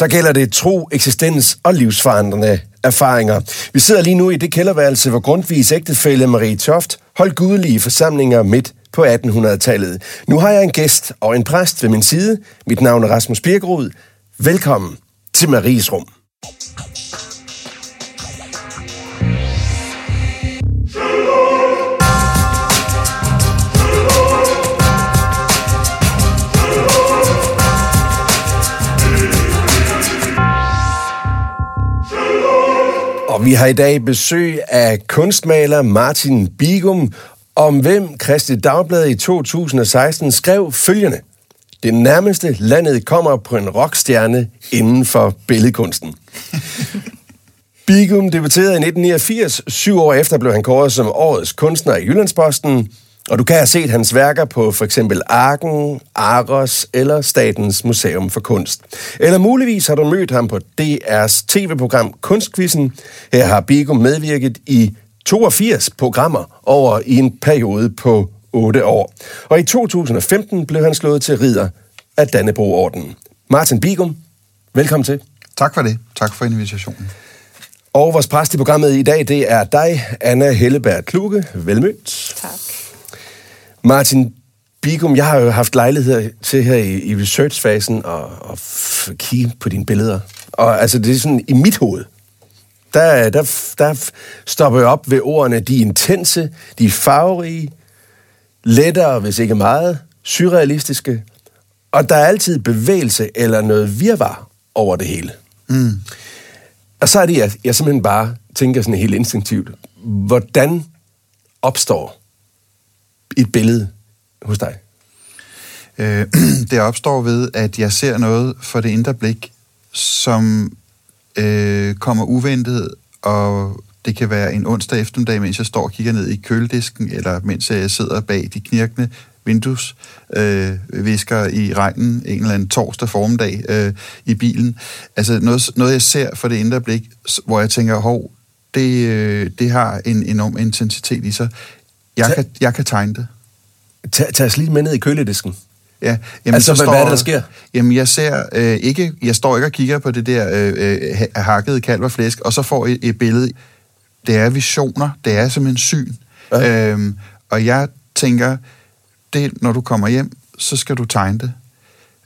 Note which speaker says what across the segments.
Speaker 1: så gælder det tro, eksistens og livsforandrende erfaringer. Vi sidder lige nu i det kælderværelse, hvor Grundtvigs ægtefælle Marie Toft holdt gudelige forsamlinger midt på 1800-tallet. Nu har jeg en gæst og en præst ved min side. Mit navn er Rasmus Birkerud. Velkommen til Maries Rum. Og vi har i dag besøg af kunstmaler Martin Bigum, om hvem Christi Dagblad i 2016 skrev følgende. Det nærmeste landet kommer på en rockstjerne inden for billedkunsten. Bigum debuterede i 1989. Syv år efter blev han kåret som årets kunstner i Jyllandsposten. Og du kan have set hans værker på for eksempel Arken, Aros eller Statens Museum for Kunst. Eller muligvis har du mødt ham på DR's tv-program Kunstkvisten. Her har Bigum medvirket i 82 programmer over i en periode på 8 år. Og i 2015 blev han slået til ridder af Dannebro-ordenen. Martin Bigum, velkommen til.
Speaker 2: Tak for det. Tak for invitationen.
Speaker 1: Og vores præst i programmet i dag, det er dig, Anna Helleberg Kluge. Velmødt.
Speaker 3: Tak.
Speaker 1: Martin Bigum, jeg har jo haft lejlighed til her i, i researchfasen at, at kigge på dine billeder. Og altså, det er sådan i mit hoved, der, der, der stopper jeg op ved ordene, de er intense, de er farverige, lettere, hvis ikke meget, surrealistiske, og der er altid bevægelse eller noget virvar over det hele. Mm. Og så er det, at jeg simpelthen bare tænker sådan helt instinktivt, hvordan opstår et billede hos dig?
Speaker 2: Øh, det opstår ved, at jeg ser noget for det indre blik, som øh, kommer uventet, og det kan være en onsdag eftermiddag, mens jeg står og kigger ned i køledisken, eller mens jeg sidder bag de knirkende vindues, øh, visker i regnen en eller anden torsdag formiddag øh, i bilen. Altså noget, noget, jeg ser for det indre blik, hvor jeg tænker, hov, det, øh, det har en enorm intensitet i sig. Jeg, kan, jeg kan tegne det.
Speaker 1: Tag, tag os lige med ned i køledisken.
Speaker 2: Ja,
Speaker 1: jamen, altså, så hvad, står, hvad er det, der sker?
Speaker 2: Jamen, jeg ser øh, ikke, jeg står ikke og kigger på det der øh, øh hakkede kalv og flæsk, og så får jeg et billede. Det er visioner, det er som en syn. Ja. Øhm, og jeg tænker, det, når du kommer hjem, så skal du tegne det.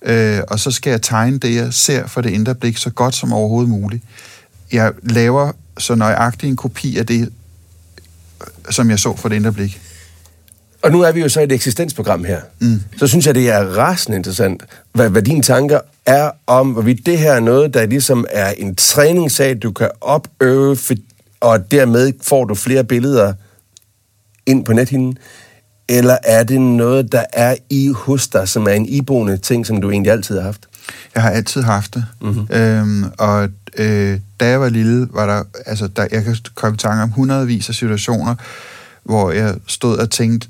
Speaker 2: Øh, og så skal jeg tegne det, jeg ser for det indre blik, så godt som overhovedet muligt. Jeg laver så nøjagtigt en kopi af det, som jeg så for det indre blik.
Speaker 1: Og nu er vi jo så i et eksistensprogram her. Mm. Så synes jeg, det er rasende interessant, hvad, hvad dine tanker er om, hvorvidt det her er noget, der ligesom er en træningssag, du kan opøve, for, og dermed får du flere billeder ind på nethinden. Eller er det noget, der er i hos dig, som er en iboende ting, som du egentlig altid har haft?
Speaker 2: Jeg har altid haft det. Mm-hmm. Øhm, og øh, da jeg var lille, var der, altså, der, jeg kan komme i tanke om hundredvis af situationer, hvor jeg stod og tænkte,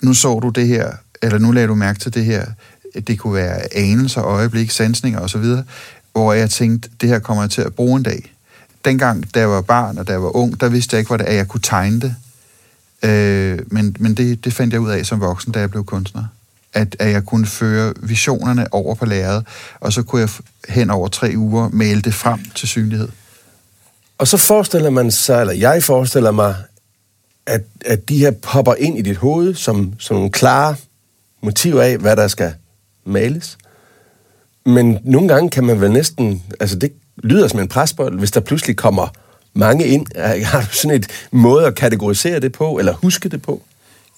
Speaker 2: nu så du det her, eller nu lagde du mærke til det her, det kunne være anelser, øjeblik, sansninger osv., hvor jeg tænkte, det her kommer jeg til at bruge en dag. Dengang, da jeg var barn og da jeg var ung, der vidste jeg ikke, at jeg kunne tegne det. Øh, men men det, det fandt jeg ud af som voksen, da jeg blev kunstner. At, at jeg kunne føre visionerne over på lærredet, og så kunne jeg hen over tre uger male det frem til synlighed.
Speaker 1: Og så forestiller man sig, eller jeg forestiller mig, at, at de her popper ind i dit hoved som, som nogle klare motiver af, hvad der skal males. Men nogle gange kan man vel næsten, altså det lyder som en presbold, hvis der pludselig kommer mange ind. Har du sådan et måde at kategorisere det på, eller huske det på?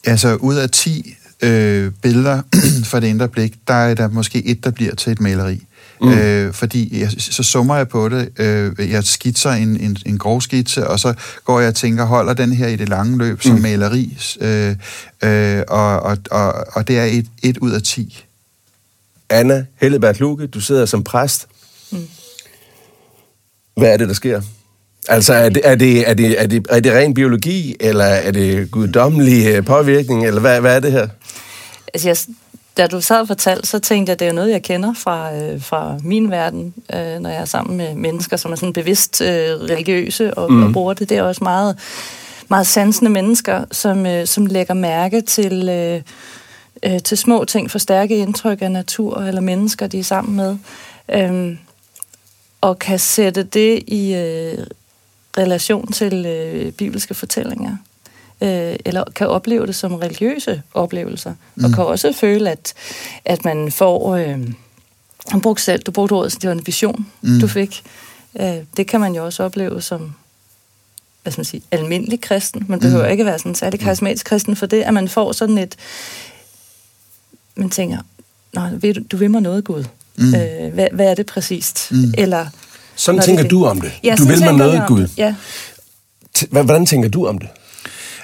Speaker 2: Altså, ud af 10 øh, billeder fra det indre blik, der er der måske et, der bliver til et maleri. Mm. Øh, fordi jeg, så summer jeg på det. Øh, jeg skitser en, en, en grov skitse, og så går jeg og tænker, holder den her i det lange løb som mm. maleri? Øh, øh, og, og, og, og det er et, et ud af 10.
Speaker 1: Anna Helleberg Luke, du sidder som præst. Mm. Hvad er det, der sker? Altså, er det, er, det, er, det, er, det, er det ren biologi, eller er det guddommelig øh, påvirkning, eller hvad, hvad er det her?
Speaker 3: Altså, jeg, da du sad og fortalte, så tænkte jeg, at det er noget, jeg kender fra, øh, fra min verden, øh, når jeg er sammen med mennesker, som er sådan bevidst øh, religiøse og, mm. og bruger det. Det er også meget, meget sansende mennesker, som, øh, som lægger mærke til, øh, øh, til små ting, for stærke indtryk af natur eller mennesker, de er sammen med. Øh, og kan sætte det i øh, relation til øh, bibelske fortællinger. Øh, eller kan opleve det som religiøse oplevelser. Mm. Og kan også føle, at, at man får... Øh, han brugte selv, du brugte ordet, det var en vision, mm. du fik. Øh, det kan man jo også opleve som hvad skal man sige, almindelig kristen. Man behøver mm. ikke være sådan særlig karismatisk kristen for det, at man får sådan et... Man tænker, Nå, ved du, du vil mig noget, Gud. Mm. Øh, hvad, hvad er det præcist? Mm. Eller,
Speaker 1: sådan tænker det, du om det.
Speaker 3: Ja,
Speaker 1: du vil mig noget, Gud.
Speaker 3: Ja.
Speaker 1: Hvordan tænker du om det?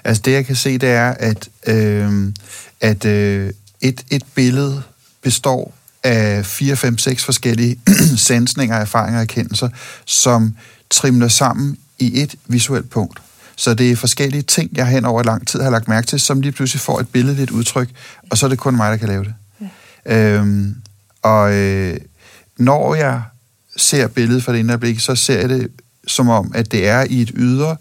Speaker 2: Altså det, jeg kan se, det er, at, øh, at øh, et, et billede består af 4, 5, 6 forskellige sansninger, erfaringer og erkendelser, som trimler sammen i et visuelt punkt. Så det er forskellige ting, jeg hen over lang tid har lagt mærke til, som lige pludselig får et billedligt udtryk, og så er det kun mig, der kan lave det. Ja. Øhm, og øh, når jeg ser billedet fra det indre blik, så ser jeg det som om, at det er i et ydre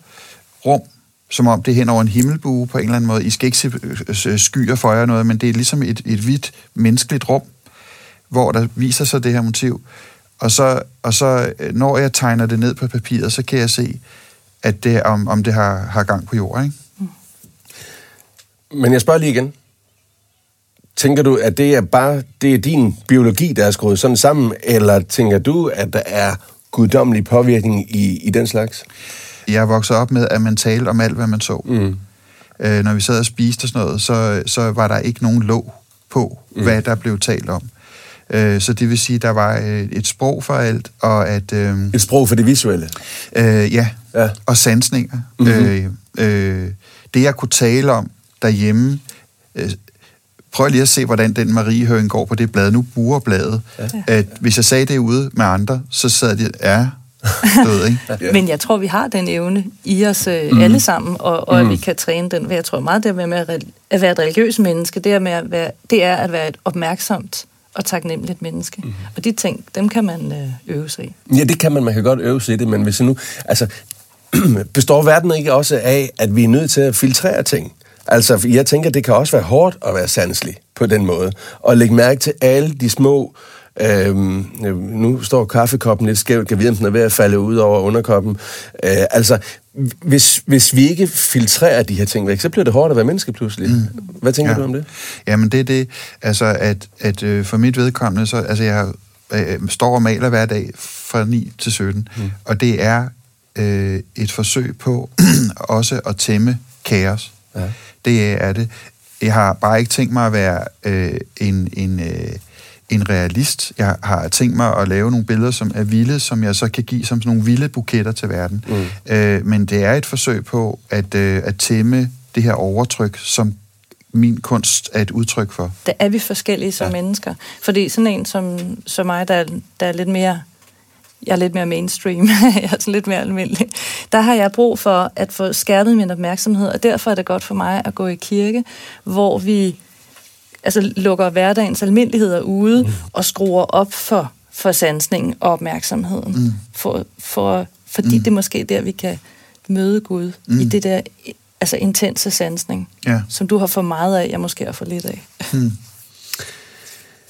Speaker 2: rum, som om det er hen over en himmelbue på en eller anden måde. I skal ikke se øh, øh, skyer for jer noget, men det er ligesom et, et hvidt menneskeligt rum, hvor der viser sig det her motiv. Og så, og så øh, når jeg tegner det ned på papiret, så kan jeg se, at det, om, om det har, har gang på jorden. Ikke?
Speaker 1: Men jeg spørger lige igen. Tænker du, at det er bare det er din biologi, der er skruet sådan sammen, eller tænker du, at der er guddommelig påvirkning i, i den slags?
Speaker 2: Jeg vokset op med, at man talte om alt, hvad man så. Mm. Øh, når vi sad og spiste og sådan noget, så, så var der ikke nogen låg på, mm. hvad der blev talt om. Øh, så det vil sige, at der var øh, et sprog for alt, og at... Øh,
Speaker 1: et sprog for det visuelle?
Speaker 2: Øh, ja, ja, og sansninger. Mm-hmm. Øh, øh, det, jeg kunne tale om derhjemme... Øh, prøv lige at se, hvordan den Mariehøring går på det blad. Nu burer bladet. Ja. At hvis jeg sagde det ude med andre, så sad de... Ja, Død, ikke?
Speaker 3: ja. Men jeg tror, vi har den evne i os øh, mm. alle sammen, og, og mm. at vi kan træne den. Jeg tror meget, det med at, at være et religiøst menneske, det er, med at være, det er at være et opmærksomt og taknemmeligt menneske. Mm. Og de ting, dem kan man øh, øve sig i.
Speaker 1: Ja, det kan man. Man kan godt øve sig i det, men hvis nu... Altså, består verden ikke også af, at vi er nødt til at filtrere ting? Altså, jeg tænker, det kan også være hårdt at være sanselig på den måde. Og lægge mærke til alle de små Øhm, nu står kaffekoppen lidt skævt, kan vide, om den er ved at falde ud over underkoppen. Øh, altså, hvis, hvis vi ikke filtrerer de her ting væk, så bliver det hårdt at være menneske pludselig. Mm. Hvad tænker ja. du om det?
Speaker 2: Jamen, det er det, altså, at, at øh, for mit vedkommende, så, altså, jeg øh, står og maler hver dag fra 9 til 17, mm. og det er øh, et forsøg på også at tæmme kaos. Ja. Det er det. Jeg har bare ikke tænkt mig at være øh, en, en øh, en realist. Jeg har tænkt mig at lave nogle billeder, som er vilde, som jeg så kan give som sådan nogle vilde buketter til verden. Mm. Øh, men det er et forsøg på at, øh, at tæmme det her overtryk, som min kunst er et udtryk for.
Speaker 3: Der er vi forskellige som ja. mennesker. Fordi sådan en som, som mig, der, der er lidt mere jeg er lidt mere mainstream, jeg er lidt mere almindelig. Der har jeg brug for at få skærpet min opmærksomhed, og derfor er det godt for mig at gå i kirke, hvor vi altså lukker hverdagens almindeligheder ude mm. og skruer op for, for sansningen og opmærksomheden. Mm. For, for, fordi mm. det er måske der, vi kan møde Gud mm. i det der altså intense sansning, ja. som du har for meget af, jeg måske har for lidt af. Mm.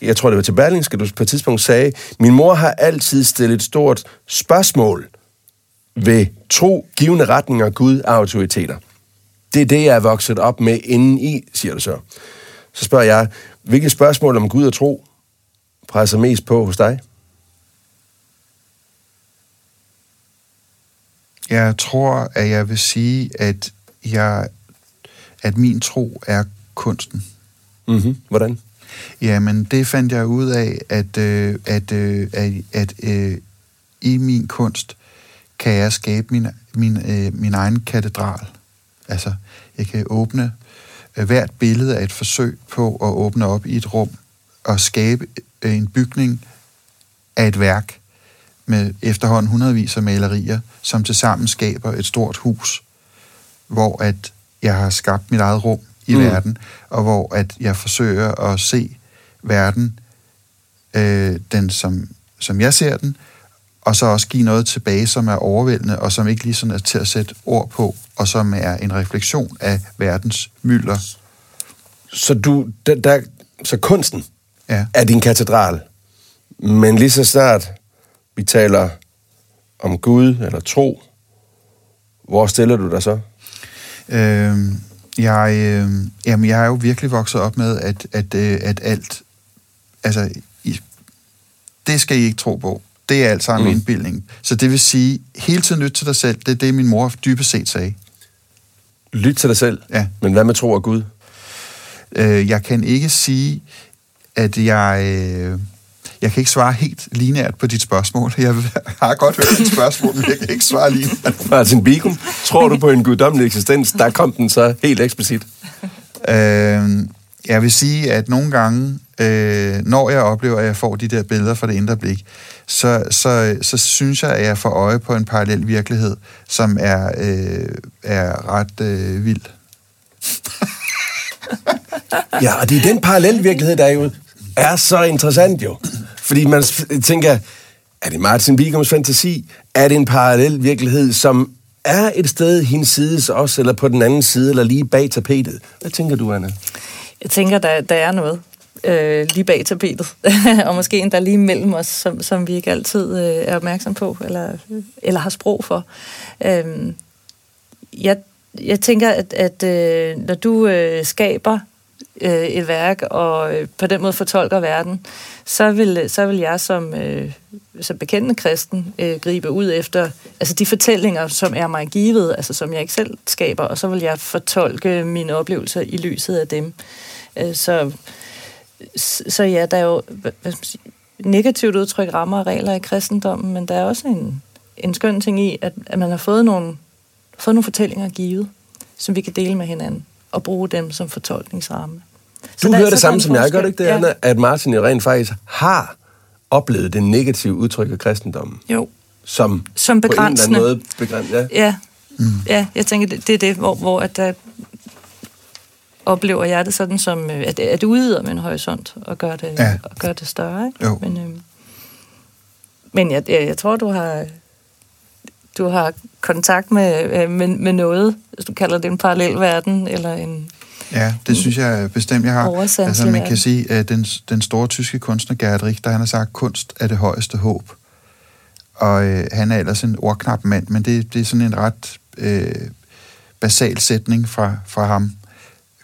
Speaker 1: Jeg tror, det var til Berlingske, du på et tidspunkt sagde, min mor har altid stillet et stort spørgsmål ved tro, givende retninger, Gud og autoriteter. Det er det, jeg er vokset op med inden i, siger du så. Så spørger jeg, hvilke spørgsmål om Gud og tro presser mest på hos dig?
Speaker 2: Jeg tror, at jeg vil sige, at, jeg, at min tro er kunsten.
Speaker 1: Mm-hmm. Hvordan?
Speaker 2: Jamen, det fandt jeg ud af, at, øh, at, øh, at, at øh, i min kunst kan jeg skabe min, min, øh, min egen katedral. Altså, jeg kan åbne øh, hvert billede af et forsøg på at åbne op i et rum og skabe øh, en bygning af et værk med efterhånden hundredvis af malerier, som tilsammen skaber et stort hus, hvor at jeg har skabt mit eget rum i mm. verden, og hvor at jeg forsøger at se verden, øh, den som, som jeg ser den, og så også give noget tilbage, som er overvældende, og som ikke lige sådan er til at sætte ord på, og som er en refleksion af verdens mylder.
Speaker 1: Så, du, der, der, så kunsten ja. er din katedral, men lige så snart vi taler om Gud eller tro, hvor stiller du dig så?
Speaker 2: Øh, jeg, øh, jamen, jeg er jo virkelig vokset op med, at, at, øh, at alt, altså, i, det skal I ikke tro på. Det er alt sammen mm. indbildning. Så det vil sige, hele tiden lyt til dig selv. Det er det, min mor dybest set sagde.
Speaker 1: Lyt til dig selv?
Speaker 2: Ja.
Speaker 1: Men hvad med tro og Gud?
Speaker 2: Øh, jeg kan ikke sige, at jeg... Øh, jeg kan ikke svare helt lineært på dit spørgsmål. Jeg har godt hørt dit spørgsmål, men jeg kan ikke svare lineært.
Speaker 1: Martin Bigum, tror du på en guddommelig eksistens? Der kom den så helt eksplicit.
Speaker 2: Øh, jeg vil sige, at nogle gange, øh, når jeg oplever, at jeg får de der billeder fra det indre blik, så, så, så synes jeg, at jeg får øje på en parallel virkelighed, som er, øh, er ret øh, vild.
Speaker 1: ja, og det er den parallel virkelighed, der er jo er så interessant jo. Fordi man tænker, er det Martin Bigums fantasi? Er det en parallel virkelighed, som er et sted hinsides os, eller på den anden side, eller lige bag tapetet? Hvad tænker du, Anna?
Speaker 3: Jeg tænker, der, der er noget øh, lige bag tapetet, og måske endda lige mellem os, som, som vi ikke altid øh, er opmærksom på, eller, eller har sprog for. Øh, jeg, jeg tænker, at, at øh, når du øh, skaber øh, et værk, og øh, på den måde fortolker verden, så vil, så vil jeg som, øh, som bekendende kristen øh, gribe ud efter altså de fortællinger, som er mig givet, altså som jeg ikke selv skaber, og så vil jeg fortolke mine oplevelser i lyset af dem. Øh, så, så ja, der er jo hvad skal man sige, negativt udtryk rammer og regler i kristendommen, men der er også en, en skøn ting i, at, at man har fået nogle, fået nogle fortællinger givet, som vi kan dele med hinanden og bruge dem som fortolkningsramme.
Speaker 1: Så du hører det samme som jeg, gør det ikke det, ja. Anna? At Martin jo rent faktisk har oplevet det negative udtryk af kristendommen?
Speaker 3: Jo.
Speaker 1: Som,
Speaker 3: som begrænsende.
Speaker 1: på en eller anden måde begrænsende,
Speaker 3: ja. Ja. Mm. ja, jeg tænker, det, det er det, hvor, hvor at der oplever jeg det sådan som, øh, at, at det udvider med en horisont og gør det, ja. og gør det større. Ikke?
Speaker 2: Jo.
Speaker 3: Men, øhm, men jeg, jeg, jeg tror, du har du har kontakt med, øh, med, med noget, hvis du kalder det en parallel verden, eller en...
Speaker 2: Ja, det synes jeg bestemt, jeg har. Altså, man kan sige, at den, den store tyske kunstner Gerd Richter, han har sagt, kunst er det højeste håb. Og øh, han er ellers en ordknap mand, men det, det er sådan en ret øh, basal sætning fra, fra ham.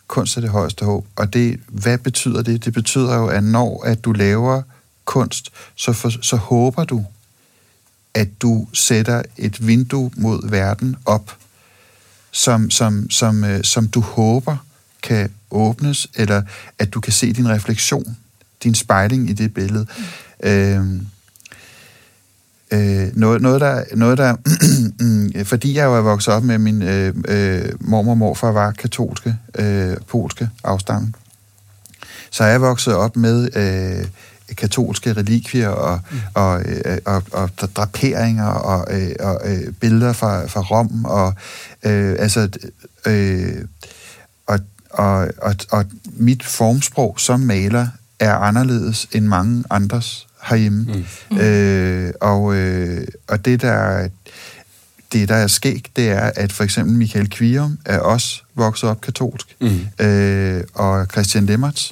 Speaker 2: Kunst er det højeste håb. Og det, hvad betyder det? Det betyder jo, at når at du laver kunst, så, for, så håber du, at du sætter et vindue mod verden op, som, som, som, øh, som du håber kan åbnes, eller at du kan se din refleksion, din spejling i det billede. Mm. Øh, øh, noget, noget, der, noget der fordi jeg jo er vokset op med min øh, øh, mormor og morfar var katolske, øh, polske afstamning, så er jeg vokset op med øh, katolske relikvier og, mm. og, øh, og, og, og draperinger og, øh, og øh, billeder fra, fra Rom og øh, altså øh, og, og, og, og mit formsprog som maler er anderledes end mange andres herhjemme. Mm. Øh, og, øh, og det der det, der er sket, det er, at for eksempel Michael Kvirum er også vokset op katolsk, mm. øh, og Christian Lemmertz,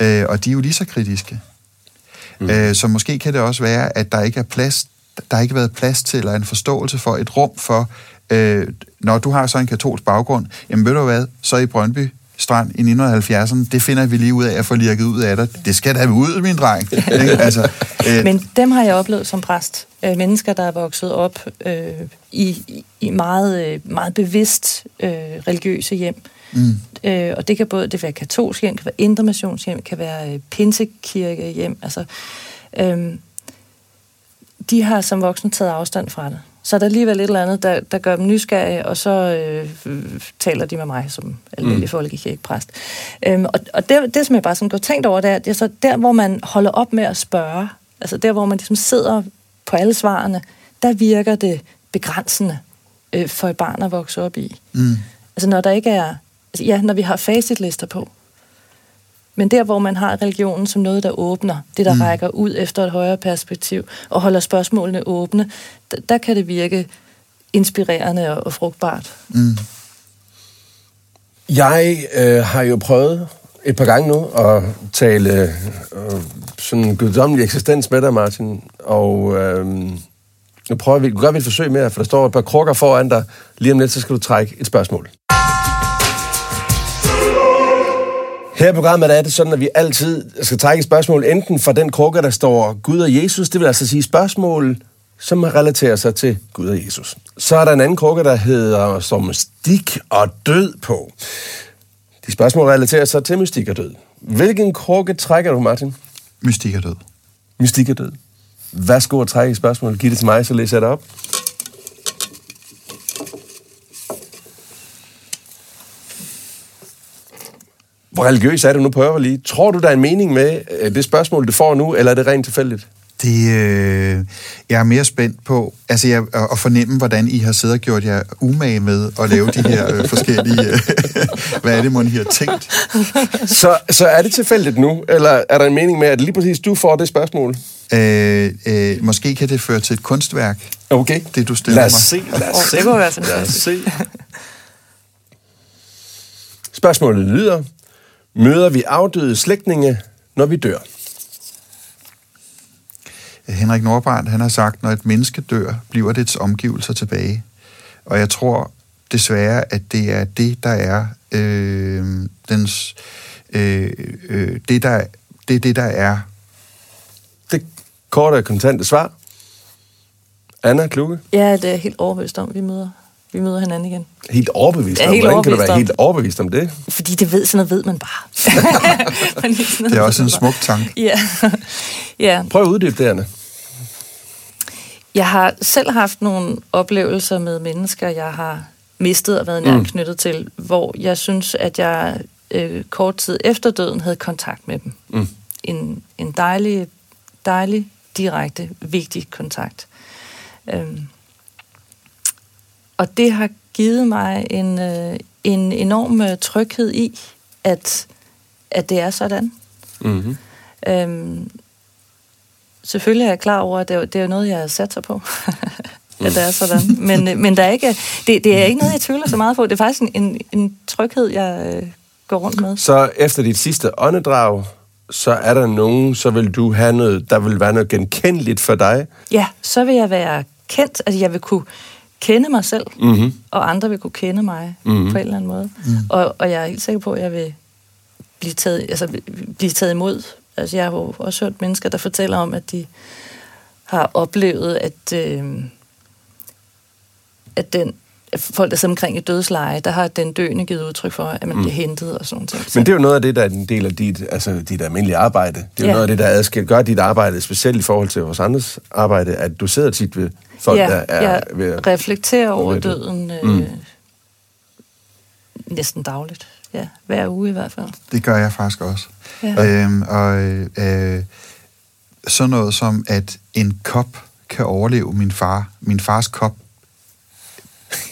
Speaker 2: øh, og de er jo lige så kritiske. Mm. Øh, så måske kan det også være, at der ikke er plads, der har ikke været plads til, eller en forståelse for, et rum for, øh, når du har så en katolsk baggrund, jamen ved du hvad, så i Brøndby Strand i 1970'erne, det finder vi lige ud af at få lirket ud af dig. Det skal da ud, min dreng.
Speaker 3: altså, øh. Men dem har jeg oplevet som præst. Øh, mennesker, der er vokset op øh, i, i meget, øh, meget bevidst øh, religiøse hjem. Mm. Øh, og det kan både det kan være katolsk hjem, kan være indremissionshjem, kan være øh, pinsekirke hjem. Altså, øh, de har som voksne taget afstand fra det. Så er der alligevel et eller andet, der, der gør dem nysgerrige, og så øh, taler de med mig som almindelig mm. folkekirkepræst. Øhm, og og det, det, som jeg bare sådan går tænkt over, det er, det er så der, hvor man holder op med at spørge, altså der, hvor man ligesom sidder på alle svarene, der virker det begrænsende øh, for et barn at vokse op i. Mm. Altså når der ikke er, ja, når vi har facitlister på, men der, hvor man har religionen som noget, der åbner, det der mm. rækker ud efter et højere perspektiv, og holder spørgsmålene åbne, der, der kan det virke inspirerende og, og frugtbart. Mm.
Speaker 1: Jeg øh, har jo prøvet et par gange nu at tale øh, sådan guddommelig eksistens med dig, Martin, og øh, Nu prøver vi, gør vi et forsøg mere, for der står et par krukker foran dig. Lige om lidt, så skal du trække et spørgsmål. Her i programmet er det sådan, at vi altid skal trække spørgsmål, enten fra den krukke, der står Gud og Jesus, det vil altså sige spørgsmål, som relaterer sig til Gud og Jesus. Så er der en anden krukke, der hedder som mystik og død på. De spørgsmål relaterer sig til mystik og død. Hvilken krukke trækker du, Martin?
Speaker 2: Mystik er død.
Speaker 1: Mystik og død. Værsgo at trække et spørgsmål. Giv det til mig, så læser jeg det op. Hvor religiøs er du nu, prøver lige. Tror du, der er en mening med øh, det spørgsmål, du får nu, eller er det rent tilfældigt?
Speaker 2: Det, øh, jeg er mere spændt på altså jeg, at, at fornemme, hvordan I har siddet og gjort jer umage med at lave de her øh, forskellige... Øh, hvad er det, man har tænkt?
Speaker 1: Så, så er det tilfældigt nu, eller er der en mening med, at lige præcis du får det spørgsmål?
Speaker 2: Øh, øh, måske kan det føre til et kunstværk,
Speaker 1: Okay.
Speaker 2: det du stiller
Speaker 1: Lad os
Speaker 2: mig.
Speaker 1: se. Lad os se.
Speaker 3: det kunne være
Speaker 1: Lad os
Speaker 3: fantastisk.
Speaker 1: se. Spørgsmålet lyder, møder vi afdøde slægtninge, når vi dør?
Speaker 2: Henrik Nordbrandt, han har sagt, når et menneske dør, bliver dets omgivelser tilbage. Og jeg tror desværre, at det er det, der er øh, dens, øh, øh, det, der, det er det, der er.
Speaker 1: Det korte og kontante svar. Anna Kluge,
Speaker 3: Ja, det er helt overbevist om, vi møder, vi møder hinanden igen.
Speaker 1: helt overbevist
Speaker 3: er
Speaker 1: om.
Speaker 3: helt
Speaker 1: Hvordan kan du være
Speaker 3: om.
Speaker 1: helt overbevist om det?
Speaker 3: Fordi det ved, sådan noget ved man bare. Noget
Speaker 2: Det er også en
Speaker 3: man
Speaker 2: smuk tanke.
Speaker 3: Ja. ja.
Speaker 1: Prøv at uddybe det, Anna.
Speaker 3: Jeg har selv haft nogle oplevelser med mennesker, jeg har mistet og været nært
Speaker 1: Mm.
Speaker 3: knyttet til, hvor jeg synes, at jeg øh, kort tid efter døden havde kontakt med dem.
Speaker 1: Mm.
Speaker 3: En, en dejlig, dejlig, direkte, vigtig kontakt. Øhm. Og det har givet mig en, øh, en enorm øh, tryghed i, at, at det er sådan.
Speaker 1: Mm-hmm.
Speaker 3: Øhm, selvfølgelig er jeg klar over, at det er, det er noget, jeg har sat sig på. at det er sådan. Men, øh, men der er ikke, det, det er ikke noget, jeg tvivler så meget på. Det er faktisk en, en, en tryghed, jeg øh, går rundt med.
Speaker 1: Så efter dit sidste åndedrag, så er der nogen, så vil du have noget, der vil være noget genkendeligt for dig.
Speaker 3: Ja, så vil jeg være kendt. Altså, jeg vil kunne kende mig selv,
Speaker 1: Mm-hmm.
Speaker 3: og andre vil kunne kende mig
Speaker 1: Mhm.
Speaker 3: mm-hmm. på en eller anden måde. Mm. Og, og jeg er helt sikker på, at jeg vil blive taget, altså, blive taget imod. Altså, jeg har jo også hørt mennesker, der fortæller om, at de har oplevet, at, øh, at den folk, der sidder omkring i dødsleje, der har den døende givet udtryk for, at man mm. bliver hentet og sådan noget.
Speaker 1: Men det er jo noget af det, der er en del af dit, altså dit almindelige arbejde. Det er jo
Speaker 3: Ja.
Speaker 1: noget af det, der adskiller, gør dit arbejde, specielt i forhold til vores andres arbejde, at du sidder tit ved folk,
Speaker 3: ja,
Speaker 1: der er
Speaker 3: jeg
Speaker 1: ved at...
Speaker 3: reflekterer over
Speaker 1: ved det.
Speaker 3: døden øh,
Speaker 1: Mm.
Speaker 3: mm. næsten dagligt. Ja, hver uge i hvert fald.
Speaker 2: Det gør jeg faktisk også.
Speaker 3: Ja.
Speaker 2: Øhm, og øh, sådan noget som, at en kop kan overleve min far. Min fars kop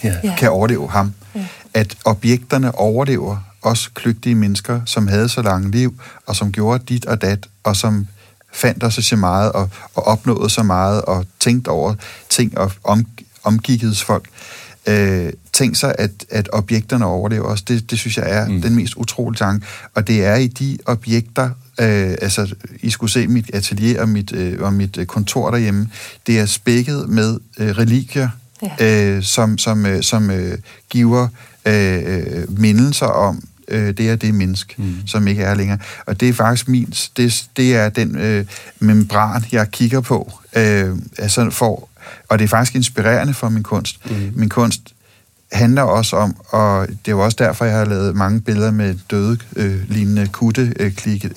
Speaker 1: Ja.
Speaker 3: Ja.
Speaker 2: kan overleve ham.
Speaker 3: Ja.
Speaker 2: At objekterne overlever også kløgtige mennesker, som havde så lange liv, og som gjorde dit og dat, og som fandt også så meget, og, og opnåede så meget, og tænkte over ting, og om, omgikkedes folk. Øh, tænk sig, at, at objekterne overlever os. Det, det synes jeg er
Speaker 1: Mm.
Speaker 2: mm. den mest utrolige tanke. Og det er i de objekter, øh, altså I skulle se mit atelier og mit, øh, og mit øh, kontor derhjemme, det er spækket med øh, religier,
Speaker 3: Ja.
Speaker 2: øh, som, som, øh, som øh, giver øh, øh, mindelser om øh, det er det menneske, mm. som ikke er længere. Og det er faktisk min, det, det er den øh, membran, jeg kigger på, øh, altså for, og det er faktisk inspirerende for min kunst. Mm. Min kunst handler også om, og det er jo også derfor, jeg har lavet mange billeder med døde, øh, lignende kutte, øh,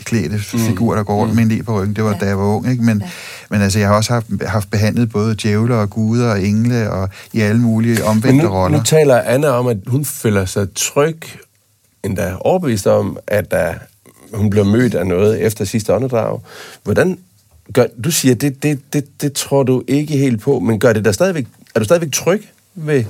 Speaker 2: klædte figurer, der går rundt med en på ryggen. Det var,
Speaker 3: Ja.
Speaker 2: da jeg var ung, ikke? Men,
Speaker 3: Ja.
Speaker 2: men altså, jeg har også haft, haft behandlet både djævler og guder og engle, og i alle mulige omvendte
Speaker 1: nu,
Speaker 2: roller.
Speaker 1: nu taler Anna om, at hun føler sig tryg, endda overbevist om, at der, hun bliver mødt af noget efter sidste åndedrag. Hvordan gør, du siger, det, det, det, det tror du ikke helt på, men gør det der stadigvæk, er du stadigvæk tryg ved,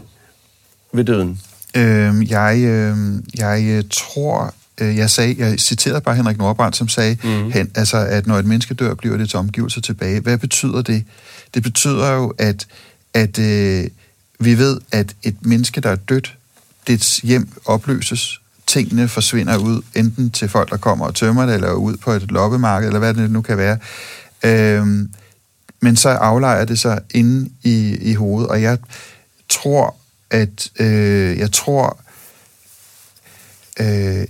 Speaker 1: ved døden?
Speaker 2: Øhm, jeg, øh, jeg øh, tror, øh, jeg sagde, jeg citerede bare Henrik Nordbrandt, som sagde, mm. hen, altså, at når et menneske dør, bliver det til omgivelser tilbage. Hvad betyder det? Det betyder jo, at, at øh, vi ved, at et menneske, der er dødt, dets hjem opløses, tingene forsvinder ud, enten til folk, der kommer og tømmer det, eller ud på et loppemarked, eller hvad det nu kan være. Øhm, men så aflejer det sig inde i, i hovedet, og jeg tror, at øh, jeg tror, øh,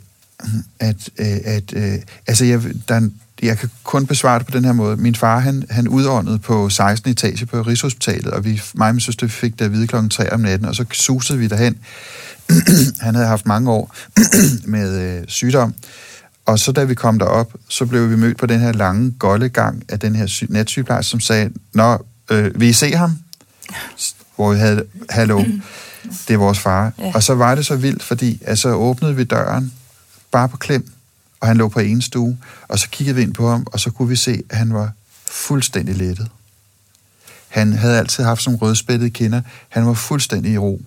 Speaker 2: at, øh, at øh, altså jeg, der er en, jeg kan kun besvare det på den her måde. Min far, han, han udåndede på 16. etage på Rigshospitalet, og vi, mig og min søster fik det at vide klokken 3 om natten, og så susede vi derhen. han havde haft mange år med øh, sygdom, og så da vi kom derop, så blev vi mødt på den her lange goldegang af den her sy- natsygeplejerske, som sagde, Nå, øh, vil I se ham? Hvor vi havde, hallo, det er vores far.
Speaker 3: Ja.
Speaker 2: Og så var det så vildt, fordi altså åbnede vi døren, bare på klem, og han lå på en stue, og så kiggede vi ind på ham, og så kunne vi se, at han var fuldstændig lettet. Han havde altid haft sådan rødspættede kinder. Han var fuldstændig i ro.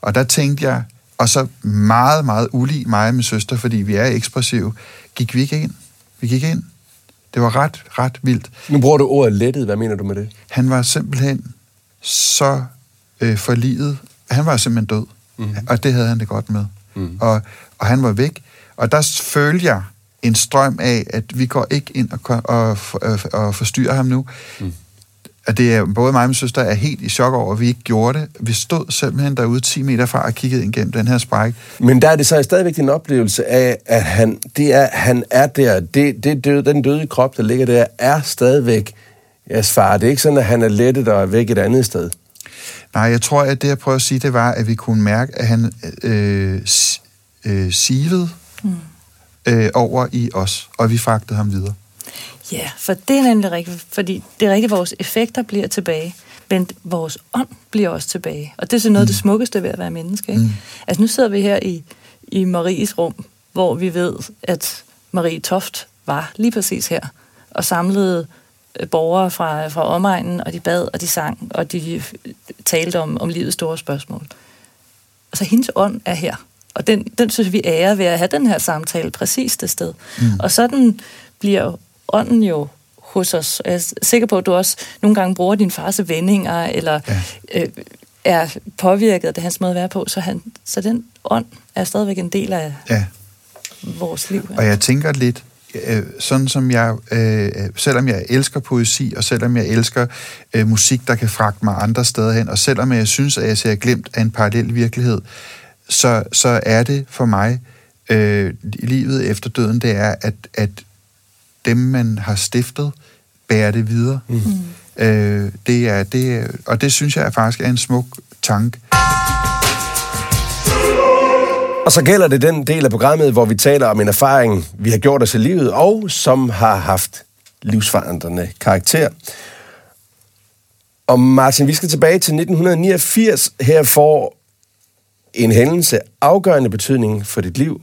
Speaker 2: Og der tænkte jeg, og så meget, meget ulig mig og min søster, fordi vi er ekspressive, gik vi ikke ind. Vi gik ind. Det var ret, ret vildt.
Speaker 1: Nu bruger du ordet lettet. Hvad mener du med det?
Speaker 2: Han var simpelthen så øh, for livet. Han var simpelthen død. Mm. Og det havde han det godt med. Mm. Og, og han var væk. Og der følte jeg en strøm af, at vi går ikke ind og, og, og, og forstyrrer ham nu. Mm. Og det er, både mig og min søster er helt i chok over, at vi ikke gjorde det. Vi stod simpelthen derude 10 meter fra og kiggede ind gennem den her sprække.
Speaker 1: Men der er det så stadigvæk en oplevelse af, at han, det er, han er der. Det, det døde, den døde krop, der ligger der, er stadigvæk jeres far. Det er ikke sådan, at han er lettet og er væk et andet sted.
Speaker 2: Nej, jeg tror, at det, jeg prøver at sige, det var, at vi kunne mærke, at han øh, øh, sivede mm. øh, over i os, og vi fragtede ham videre.
Speaker 3: Ja, for det er nemlig rigtigt, fordi det er rigtigt, vores effekter bliver tilbage, men vores ånd bliver også tilbage. Og det er så noget af det smukkeste ved at være menneske. Ikke? Mm. Altså nu sidder vi her i, i Maries rum, hvor vi ved, at Marie Toft var lige præcis her, og samlede borgere fra, fra omegnen, og de bad, og de sang, og de øh, talte om, om livets store spørgsmål. Altså hendes ånd er her, og den, den synes vi ærer ved at have den her samtale præcis det sted. Mm. Og sådan bliver ånden jo hos os. Jeg er sikker på, at du også nogle gange bruger din fars vendinger, eller ja. øh, er påvirket af det hans måde at være på, så, han, så den ånd er stadigvæk en del af
Speaker 2: Ja,
Speaker 3: vores liv.
Speaker 2: og jeg tænker lidt, øh, sådan som jeg, øh, selvom jeg elsker poesi, og selvom jeg elsker øh, musik, der kan fragte mig andre steder hen, og selvom jeg synes, at jeg ser glemt af en parallel virkelighed, så, så er det for mig, øh, livet efter døden, det er, at, at dem, man har stiftet, bærer det videre. Mm. Øh, det er, det og det synes jeg faktisk er en smuk tanke.
Speaker 1: Og så gælder det den del af programmet, hvor vi taler om en erfaring, vi har gjort os i livet, og som har haft livsforandrende karakter. Og Martin, vi skal tilbage til 1989. Her får en hændelse afgørende betydning for dit liv.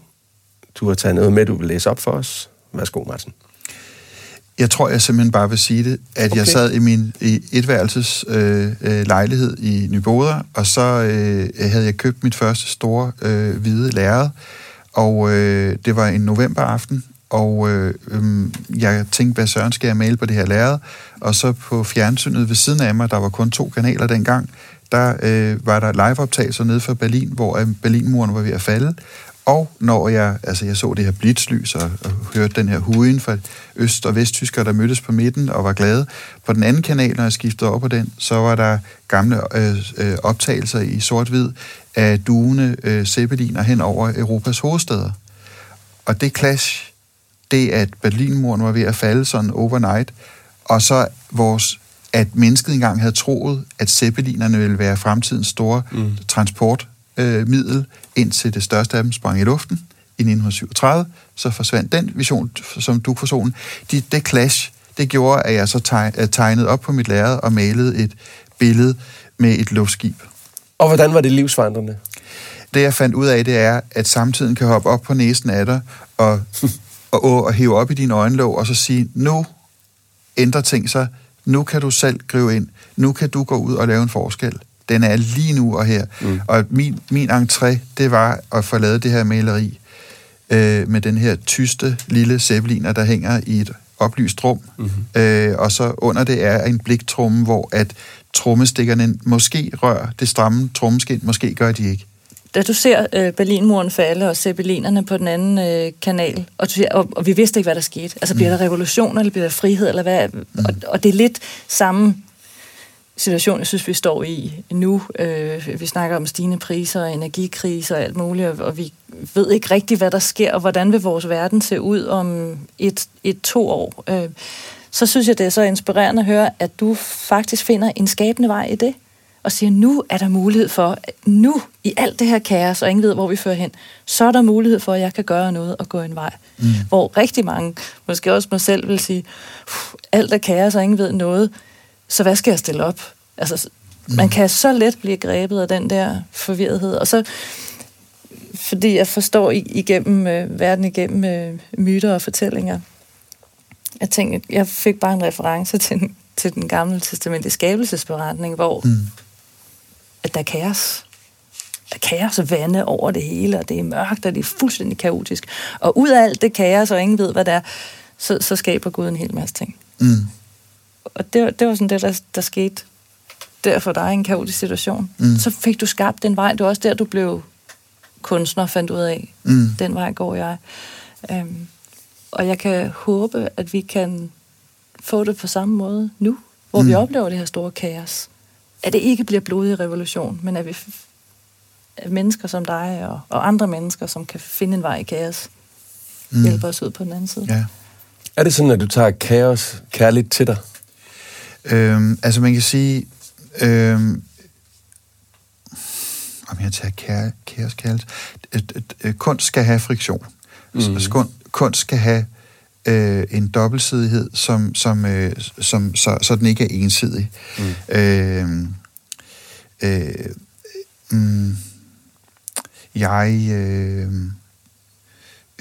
Speaker 1: Du har taget noget med, du vil læse op for os. Værsgo, Martin.
Speaker 2: Jeg tror, jeg simpelthen bare vil sige det, at okay. jeg sad i min i etværelses øh, øh, lejlighed i Nyboder, og så øh, havde jeg købt mit første store øh, hvide lærred, og øh, det var en novemberaften, og øh, øh, jeg tænkte, hvad søren skal jeg male på det her lærred? Og så på fjernsynet ved siden af mig, der var kun to kanaler dengang, der øh, var der liveoptagelser nede fra Berlin, hvor øh, Berlinmuren var ved at falde, og når jeg, altså jeg så det her blitzlys og, og hørte den her huden fra øst- og vesttyskere, der mødtes på midten og var glade. På den anden kanal, når jeg skiftede over på den, så var der gamle øh, øh, optagelser i sort-hvid af duene øh, zeppeliner hen over Europas hovedsteder. Og det clash, det at Berlinmuren var ved at falde sådan overnight, og så vores, at mennesket engang havde troet, at zeppelinerne ville være fremtidens store mm. Transportmiddel, indtil det største af dem sprang i luften i 1937, så forsvandt den vision som duk for solen. De, det clash, det gjorde, at jeg så teg- tegnede op på mit lærred og malede et billede med et luftskib.
Speaker 1: Og hvordan var det livsforandrende?
Speaker 2: Det jeg fandt ud af, det er, at samtiden kan hoppe op på næsen af dig og, og, og, og hive op i dine øjenlåg og så sige, nu ændrer ting sig, nu kan du selv gribe ind, nu kan du gå ud og lave en forskel. Den er lige nu og her. Mm. Og min, min entré, det var at få lavet det her maleri øh, med den her tyste lille zeppeliner, der hænger i et oplyst rum. Mm-hmm. Øh, og så under det er en bliktrumme, hvor at trommestikkerne måske rører det stramme trommeskin, måske gør de ikke.
Speaker 3: da du ser øh, Berlinmuren falde og zeppelinerne på den anden øh, kanal, og, du siger, og, og vi vidste ikke, hvad der skete. Altså, bliver der revolution, eller bliver der frihed, eller hvad? Mm. Og, og det er lidt samme situation, jeg synes, vi står i nu. Øh, vi snakker om stigende priser energikriser og alt muligt, og, vi ved ikke rigtigt, hvad der sker, og hvordan vil vores verden se ud om et, et to år. Øh, så synes jeg, det er så inspirerende at høre, at du faktisk finder en skabende vej i det og siger, nu er der mulighed for, nu i alt det her kaos, og ingen ved, hvor vi fører hen, så er der mulighed for, at jeg kan gøre noget og gå en vej. Mm. Hvor rigtig mange, måske også mig selv, vil sige, alt er kaos, og ingen ved noget, så hvad skal jeg stille op? Altså, mm. man kan så let blive grebet af den der forvirrethed, og så fordi jeg forstår igennem øh, verden igennem øh, myter og fortællinger. Jeg tænkte, jeg fik bare en reference til den, til den gamle testamentlige skabelsesberetning, hvor mm at der er kaos. Der er kaos og vande over det hele, og det er mørkt, og det er fuldstændig kaotisk. Og ud af alt det kaos, og ingen ved, hvad det er, så, så skaber Gud en hel masse ting. Mm. Og det, det var sådan det, der, der skete der for dig i en kaotisk situation. Mm. Så fik du skabt den vej. Det var også der, du blev kunstner, fandt ud af. Mm. Den vej går jeg. Um, og jeg kan håbe, at vi kan få det på samme måde nu, hvor mm. vi oplever det her store kaos at det ikke bliver blodig revolution, men at vi at mennesker som dig og, og andre mennesker, som kan finde en vej i kaos, mm. hjælper os ud på den anden side. Ja.
Speaker 1: Er det sådan, at du tager kaos kærligt til dig?
Speaker 2: Øhm, altså man kan sige, øhm, om jeg tager kære, kaos kærligt, kunst skal have friktion. Mm. Altså, kunst skal have øh, en dobbeltsidighed, som, som, øh, som, så, så den ikke er ensidig. Mm. Øh, øh, mm, jeg... Øh,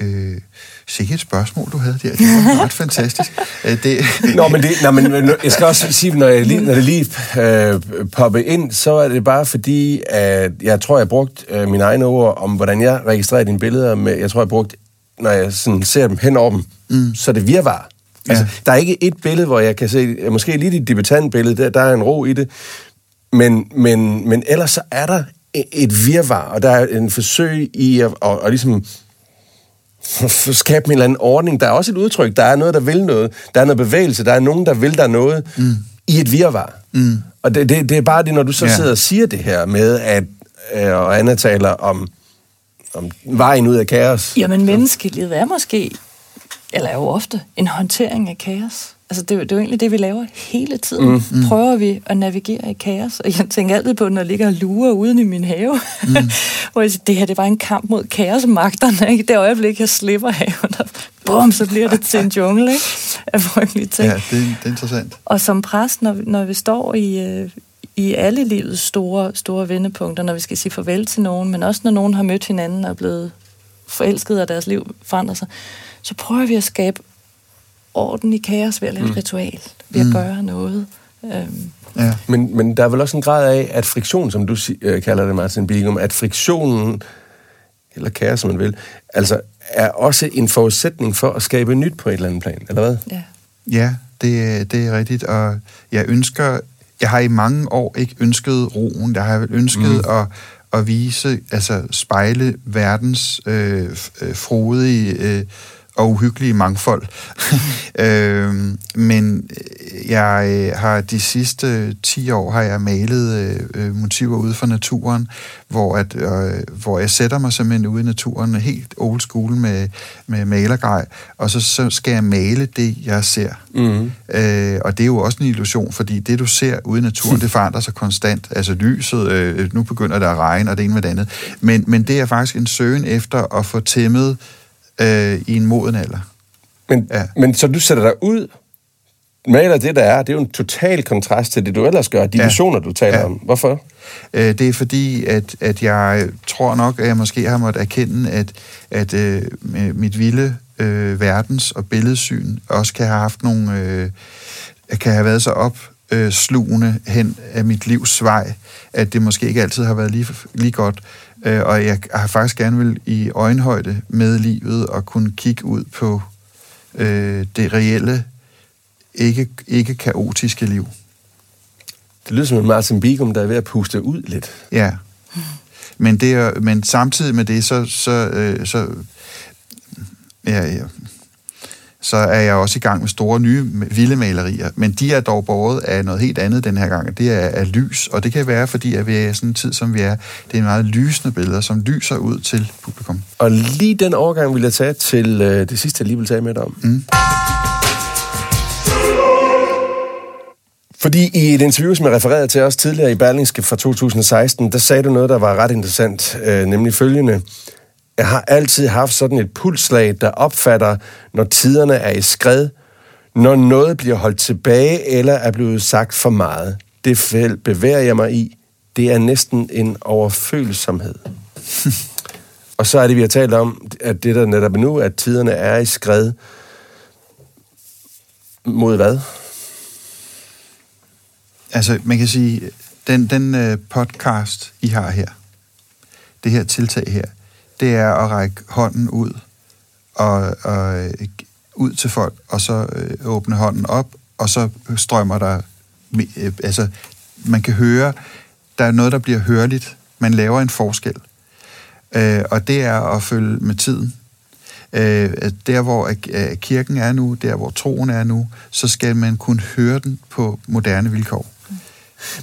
Speaker 2: øh, Sikke et spørgsmål, du havde der. Det var ret fantastisk.
Speaker 1: Øh, det... Nå, men, det, nå, men jeg skal også sige, når, jeg lige, når det lige øh, popper ind, så er det bare fordi, at jeg tror, jeg brugt øh, mine egne ord om, hvordan jeg registrerer dine billeder. Med, jeg tror, jeg brugt når jeg sådan ser dem hen over dem, mm. så det virvar. Ja. Altså, der er ikke et billede, hvor jeg kan se, måske lige dit debutantbillede, der, der er en ro i det, men, men, men ellers så er der et virvar, og der er en forsøg i at, at, at ligesom skabe en eller anden ordning. Der er også et udtryk, der er noget, der vil noget. Der er noget bevægelse, der er nogen, der vil der noget mm. i et virvar. Mm. Og det, det, det er bare det, når du så ja. sidder og siger det her med, at øh, og Anna taler om om vejen ud af kaos.
Speaker 3: Jamen, menneskelivet er måske, eller er jo ofte, en håndtering af kaos. Altså, det, er, det er jo egentlig det, vi laver hele tiden. Mm, mm. Prøver vi at navigere i kaos. Og jeg tænker altid på, når jeg ligger og lurer uden i min have. Mm. hvor jeg siger, det her det var en kamp mod kaosmagterne. Ikke? Det øjeblik, jeg slipper haven, der, bum, så bliver det til en jungle. Ikke? Af frygtelige ting.
Speaker 2: Ja, det, det er interessant.
Speaker 3: Og som præst, når, når vi står i, øh, i alle livets store, store vendepunkter, når vi skal sige farvel til nogen, men også når nogen har mødt hinanden og er blevet forelsket, og deres liv forandrer sig, så prøver vi at skabe orden i kaos ved at lave mm. et ritual, ved at mm. gøre noget. Øhm.
Speaker 1: Ja. Men, men der er vel også en grad af, at friktion, som du øh, kalder det, Martin Bigum, at friktionen, eller kaos, som man vil, altså er også en forudsætning for at skabe nyt på et eller andet plan, eller hvad?
Speaker 2: Ja, ja det, det er rigtigt, og jeg ønsker jeg har i mange år ikke ønsket roen. Jeg har ønsket mm. at, at vise, altså spejle verdens øh, øh frodige øh, og uhyggelige mangfold. øh, men jeg øh, har de sidste 10 år har jeg malet øh, øh, motiver ude fra naturen, hvor, at, øh, hvor jeg sætter mig simpelthen ude i naturen helt old school med, med malergrej, og så, så skal jeg male det, jeg ser. Mm-hmm. Øh, og det er jo også en illusion, fordi det, du ser ude i naturen, det forandrer sig konstant. Altså lyset, øh, nu begynder det at regne, og det ene med det andet. Men, men det er faktisk en søgen efter at få tæmmet øh, i en moden alder.
Speaker 1: Men, ja. men så du sætter dig ud, maler det, der er, det er jo en total kontrast til det, du ellers gør, de ja. visioner, du taler ja. om. Hvorfor?
Speaker 2: Øh, det er fordi, at, at jeg tror nok, at jeg måske har måttet erkende, at, at øh, mit vilde øh, verdens- og billedsyn også kan have haft nogle... Øh, kan have været så op øh, slugende hen af mit livs vej, at det måske ikke altid har været lige, lige godt. Øh, og jeg har faktisk gerne vil i øjenhøjde med livet og kunne kigge ud på øh, det reelle, ikke, ikke kaotiske liv.
Speaker 1: Det lyder som en Martin Bigum, der er ved at puste ud lidt.
Speaker 2: Ja. Men, det er, men samtidig med det, så, så, øh, så, ja, ja, så er jeg også i gang med store nye vilde malerier. Men de er dog båret af noget helt andet den her gang. Det er, er lys, og det kan være, fordi at vi er sådan en tid, som vi er. Det er en meget lysende billeder, som lyser ud til publikum.
Speaker 1: Og lige den overgang vil jeg tage til øh, det sidste, jeg lige vil tage med dig om. Mm. Fordi i et interview, som jeg refererede til os tidligere i Berlingske fra 2016, der sagde du noget, der var ret interessant, øh, nemlig følgende. Jeg har altid haft sådan et pulslag, der opfatter, når tiderne er i skred, når noget bliver holdt tilbage eller er blevet sagt for meget. Det felt bevæger jeg mig i. Det er næsten en overfølsomhed. Og så er det, vi har talt om, at det der netop nu, at tiderne er i skred mod hvad?
Speaker 2: Altså, man kan sige, den, den øh, podcast, I har her, det her tiltag her, det er at række hånden ud og, og øh, ud til folk, og så øh, åbne hånden op, og så strømmer der, øh, altså man kan høre, der er noget, der bliver hørligt. Man laver en forskel. Øh, og det er at følge med tiden. Øh, der, hvor øh, kirken er nu, der, hvor troen er nu, så skal man kunne høre den på moderne vilkår.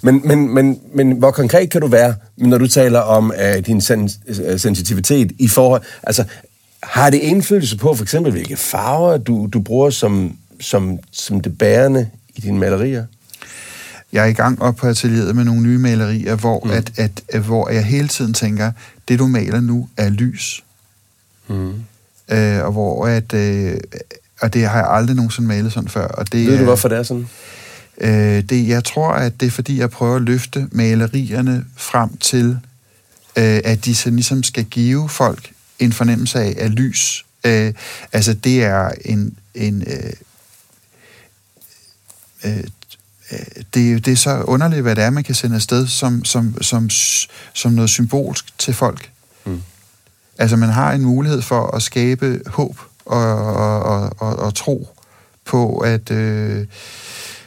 Speaker 1: Men, men, men, men hvor konkret kan du være, når du taler om uh, din sen- uh, sensitivitet i forhold... Altså, har det indflydelse på for eksempel, hvilke farver du, du bruger som, som, som det bærende i dine malerier?
Speaker 2: Jeg er i gang op på atelieret med nogle nye malerier, hvor, mm. at, at, at, hvor jeg hele tiden tænker, det du maler nu er lys. Mm. Øh, og hvor at... Øh, og det har jeg aldrig nogensinde malet sådan før. Og det,
Speaker 1: Ved du, hvorfor det er sådan?
Speaker 2: Øh, det, jeg tror, at det er fordi, jeg prøver at løfte malerierne frem til, øh, at de så ligesom skal give folk en fornemmelse af, af lys. Øh, altså, det er en... en øh, øh, det, det er så underligt, hvad det er, man kan sende afsted som, som, som, som noget symbolsk til folk. Mm. Altså, man har en mulighed for at skabe håb og, og, og, og, og tro på, at... Øh,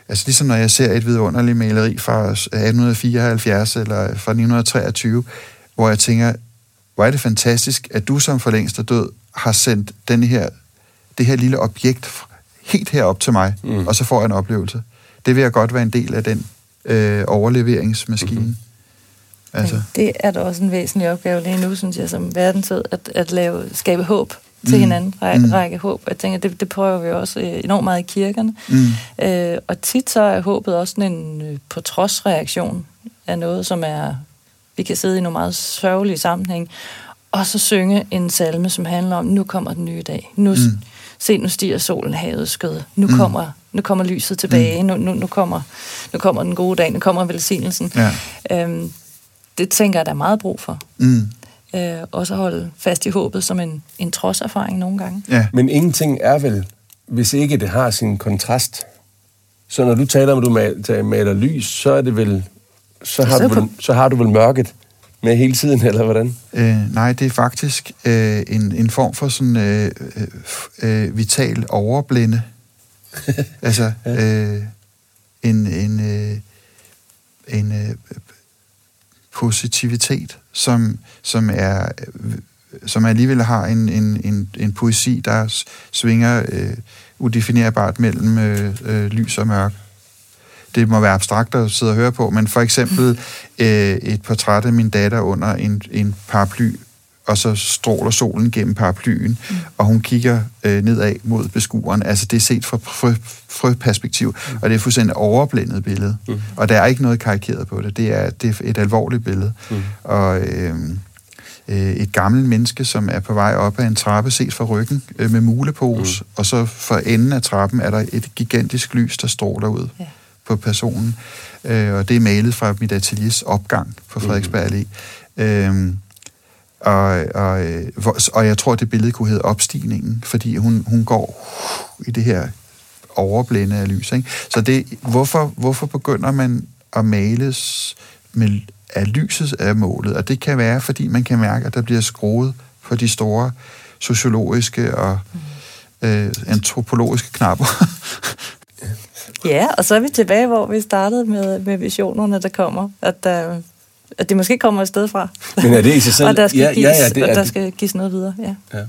Speaker 2: Altså ligesom når jeg ser et vidunderligt maleri fra 1874 eller fra 1923, hvor jeg tænker, hvor er det fantastisk, at du som for længst er død, har sendt den her, det her lille objekt helt herop til mig, mm. og så får jeg en oplevelse. Det vil jeg godt være en del af den øh, overleveringsmaskine. Mm-hmm.
Speaker 3: Altså. Det er da også en væsentlig opgave lige nu, synes jeg, som verdensød, at, at lave, skabe håb til mm. hinanden, række, mm. række håb. Jeg tænker, det, det prøver vi også øh, enormt meget i kirkerne. Mm. Øh, og tit så er håbet også en øh, på trods reaktion af noget, som er, vi kan sidde i nogle meget sørgelige sammenhæng, og så synge en salme, som handler om, nu kommer den nye dag. Nu, mm. Se, nu stiger solen havet skød. Nu mm. kommer nu kommer lyset tilbage. Mm. Nu, nu, nu, kommer, nu kommer den gode dag. Nu kommer velsignelsen. Ja. Øhm, det tænker jeg, der er meget brug for. Mm øh, også holde fast i håbet som en, en trodserfaring nogle gange.
Speaker 1: Ja. Men ingenting er vel, hvis ikke det har sin kontrast. Så når du taler om, at du maler lys, så er det vel, så har, du vel, så har du vel mørket med hele tiden, eller hvordan?
Speaker 2: Øh, nej, det er faktisk øh, en, en form for sådan øh, øh, vital overblinde. altså, øh, en, en, øh, en øh, positivitet, som, som er som alligevel har en, en, en, en poesi, der svinger øh, udefinerbart mellem øh, øh, lys og mørke. Det må være abstrakt at sidde og høre på, men for eksempel øh, et portræt af min datter under en, en paraply og så stråler solen gennem paraplyen, mm. og hun kigger øh, nedad mod beskueren. Altså, det er set fra frø, frøperspektiv, mm. og det er fuldstændig overblændet billede. Mm. Og der er ikke noget karikeret på det. Det er, det er et alvorligt billede. Mm. Og øh, øh, et gammelt menneske, som er på vej op ad en trappe, set fra ryggen, øh, med mulepose, mm. og så for enden af trappen er der et gigantisk lys, der stråler ud ja. på personen. Øh, og det er malet fra mit ateliers opgang på Frederiksberg Allé. Mm. Øh, og, og, og jeg tror, det billede kunne hedde opstigningen, fordi hun, hun går i det her overblænde af lys. Ikke? Så det, hvorfor, hvorfor begynder man at males med, af lyset af målet? Og det kan være, fordi man kan mærke, at der bliver skruet på de store sociologiske og øh, antropologiske knapper.
Speaker 3: ja, og så er vi tilbage, hvor vi startede med, med visionerne, der kommer. At der at det måske kommer et sted fra.
Speaker 1: Men er det i sig selv?
Speaker 3: og der skal,
Speaker 1: ja,
Speaker 3: gives,
Speaker 1: ja, ja, det,
Speaker 3: og
Speaker 1: er
Speaker 3: der
Speaker 1: det,
Speaker 3: skal gives noget videre, ja.
Speaker 1: ja.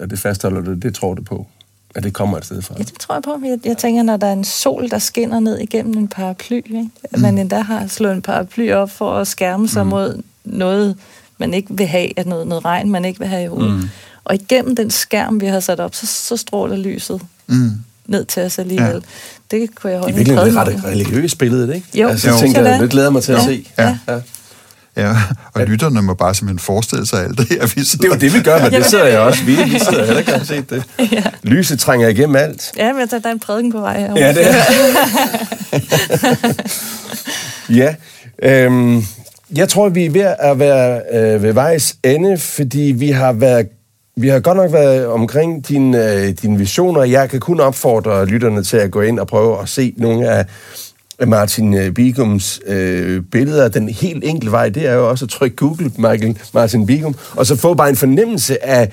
Speaker 1: Og det fastholder du, det tror du på, at det kommer et sted fra.
Speaker 3: Ja, det tror jeg på. Jeg, jeg tænker, når der er en sol, der skinner ned igennem en paraply, ikke? at man endda har slået en paraply op for at skærme sig mm. mod noget, man ikke vil have, at noget, noget regn, man ikke vil have i hovedet. Mm. Og igennem den skærm, vi har sat op, så, så stråler lyset
Speaker 2: Mm.
Speaker 3: Ned til os alligevel.
Speaker 2: Ja.
Speaker 3: Ja. Det kunne jeg
Speaker 1: I
Speaker 3: holde en
Speaker 1: virkeligheden er det ret religiøst billede, ikke?
Speaker 3: Jo,
Speaker 1: altså,
Speaker 2: jo.
Speaker 1: jeg tænker,
Speaker 3: Sådan.
Speaker 1: jeg, det glæder mig til at
Speaker 3: Ja.
Speaker 1: se.
Speaker 2: Ja.
Speaker 1: Ja.
Speaker 2: Ja, og lytterne må bare simpelthen forestille sig alt det her, vi
Speaker 1: Det er
Speaker 2: sidder.
Speaker 1: jo det, vi gør, men det sidder jeg også. Vi, vi sidder heller ikke og set det.
Speaker 3: Ja.
Speaker 1: Lyset trænger igennem alt.
Speaker 3: Ja, men der, der er en prædiken på vej her.
Speaker 1: Ja, det er. ja. Øhm, jeg tror, vi er ved at være øh, ved vejs ende, fordi vi har været vi har godt nok været omkring dine, øh, dine visioner. Jeg kan kun opfordre lytterne til at gå ind og prøve at se nogle af Martin øh, Bigums øh, billeder. Den helt enkle vej, det er jo også at trykke Google Michael Martin Bigum, og så få bare en fornemmelse af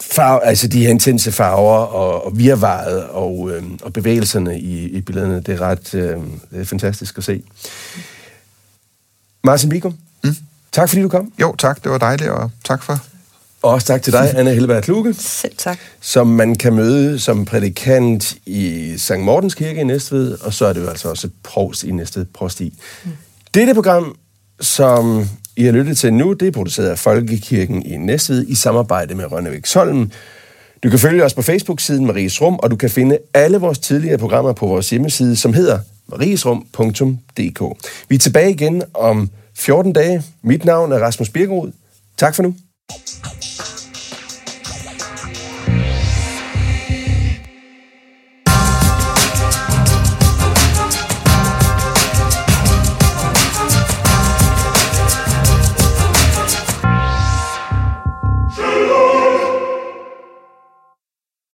Speaker 1: farve, altså de her intense farver og, og virvaret og, øh, og bevægelserne i, i billederne. Det er ret øh, det er fantastisk at se. Martin Bigum, mm. tak fordi du kom.
Speaker 2: Jo, tak, det var dejligt, og tak for...
Speaker 1: Og også tak til dig, Anna Helleberg Kluge,
Speaker 3: Selv tak.
Speaker 1: som man kan møde som prædikant i St. Mortens Kirke i Næstved, og så er det jo altså også provst i Næstved Prosti. Mm. Dette program, som I har lyttet til nu, det er produceret af Folkekirken i Næstved i samarbejde med Rønnevik Solm. Du kan følge os på Facebook-siden Maries Rum, og du kan finde alle vores tidligere programmer på vores hjemmeside, som hedder mariesrum.dk. Vi er tilbage igen om 14 dage. Mit navn er Rasmus Birkerud. Tak for nu.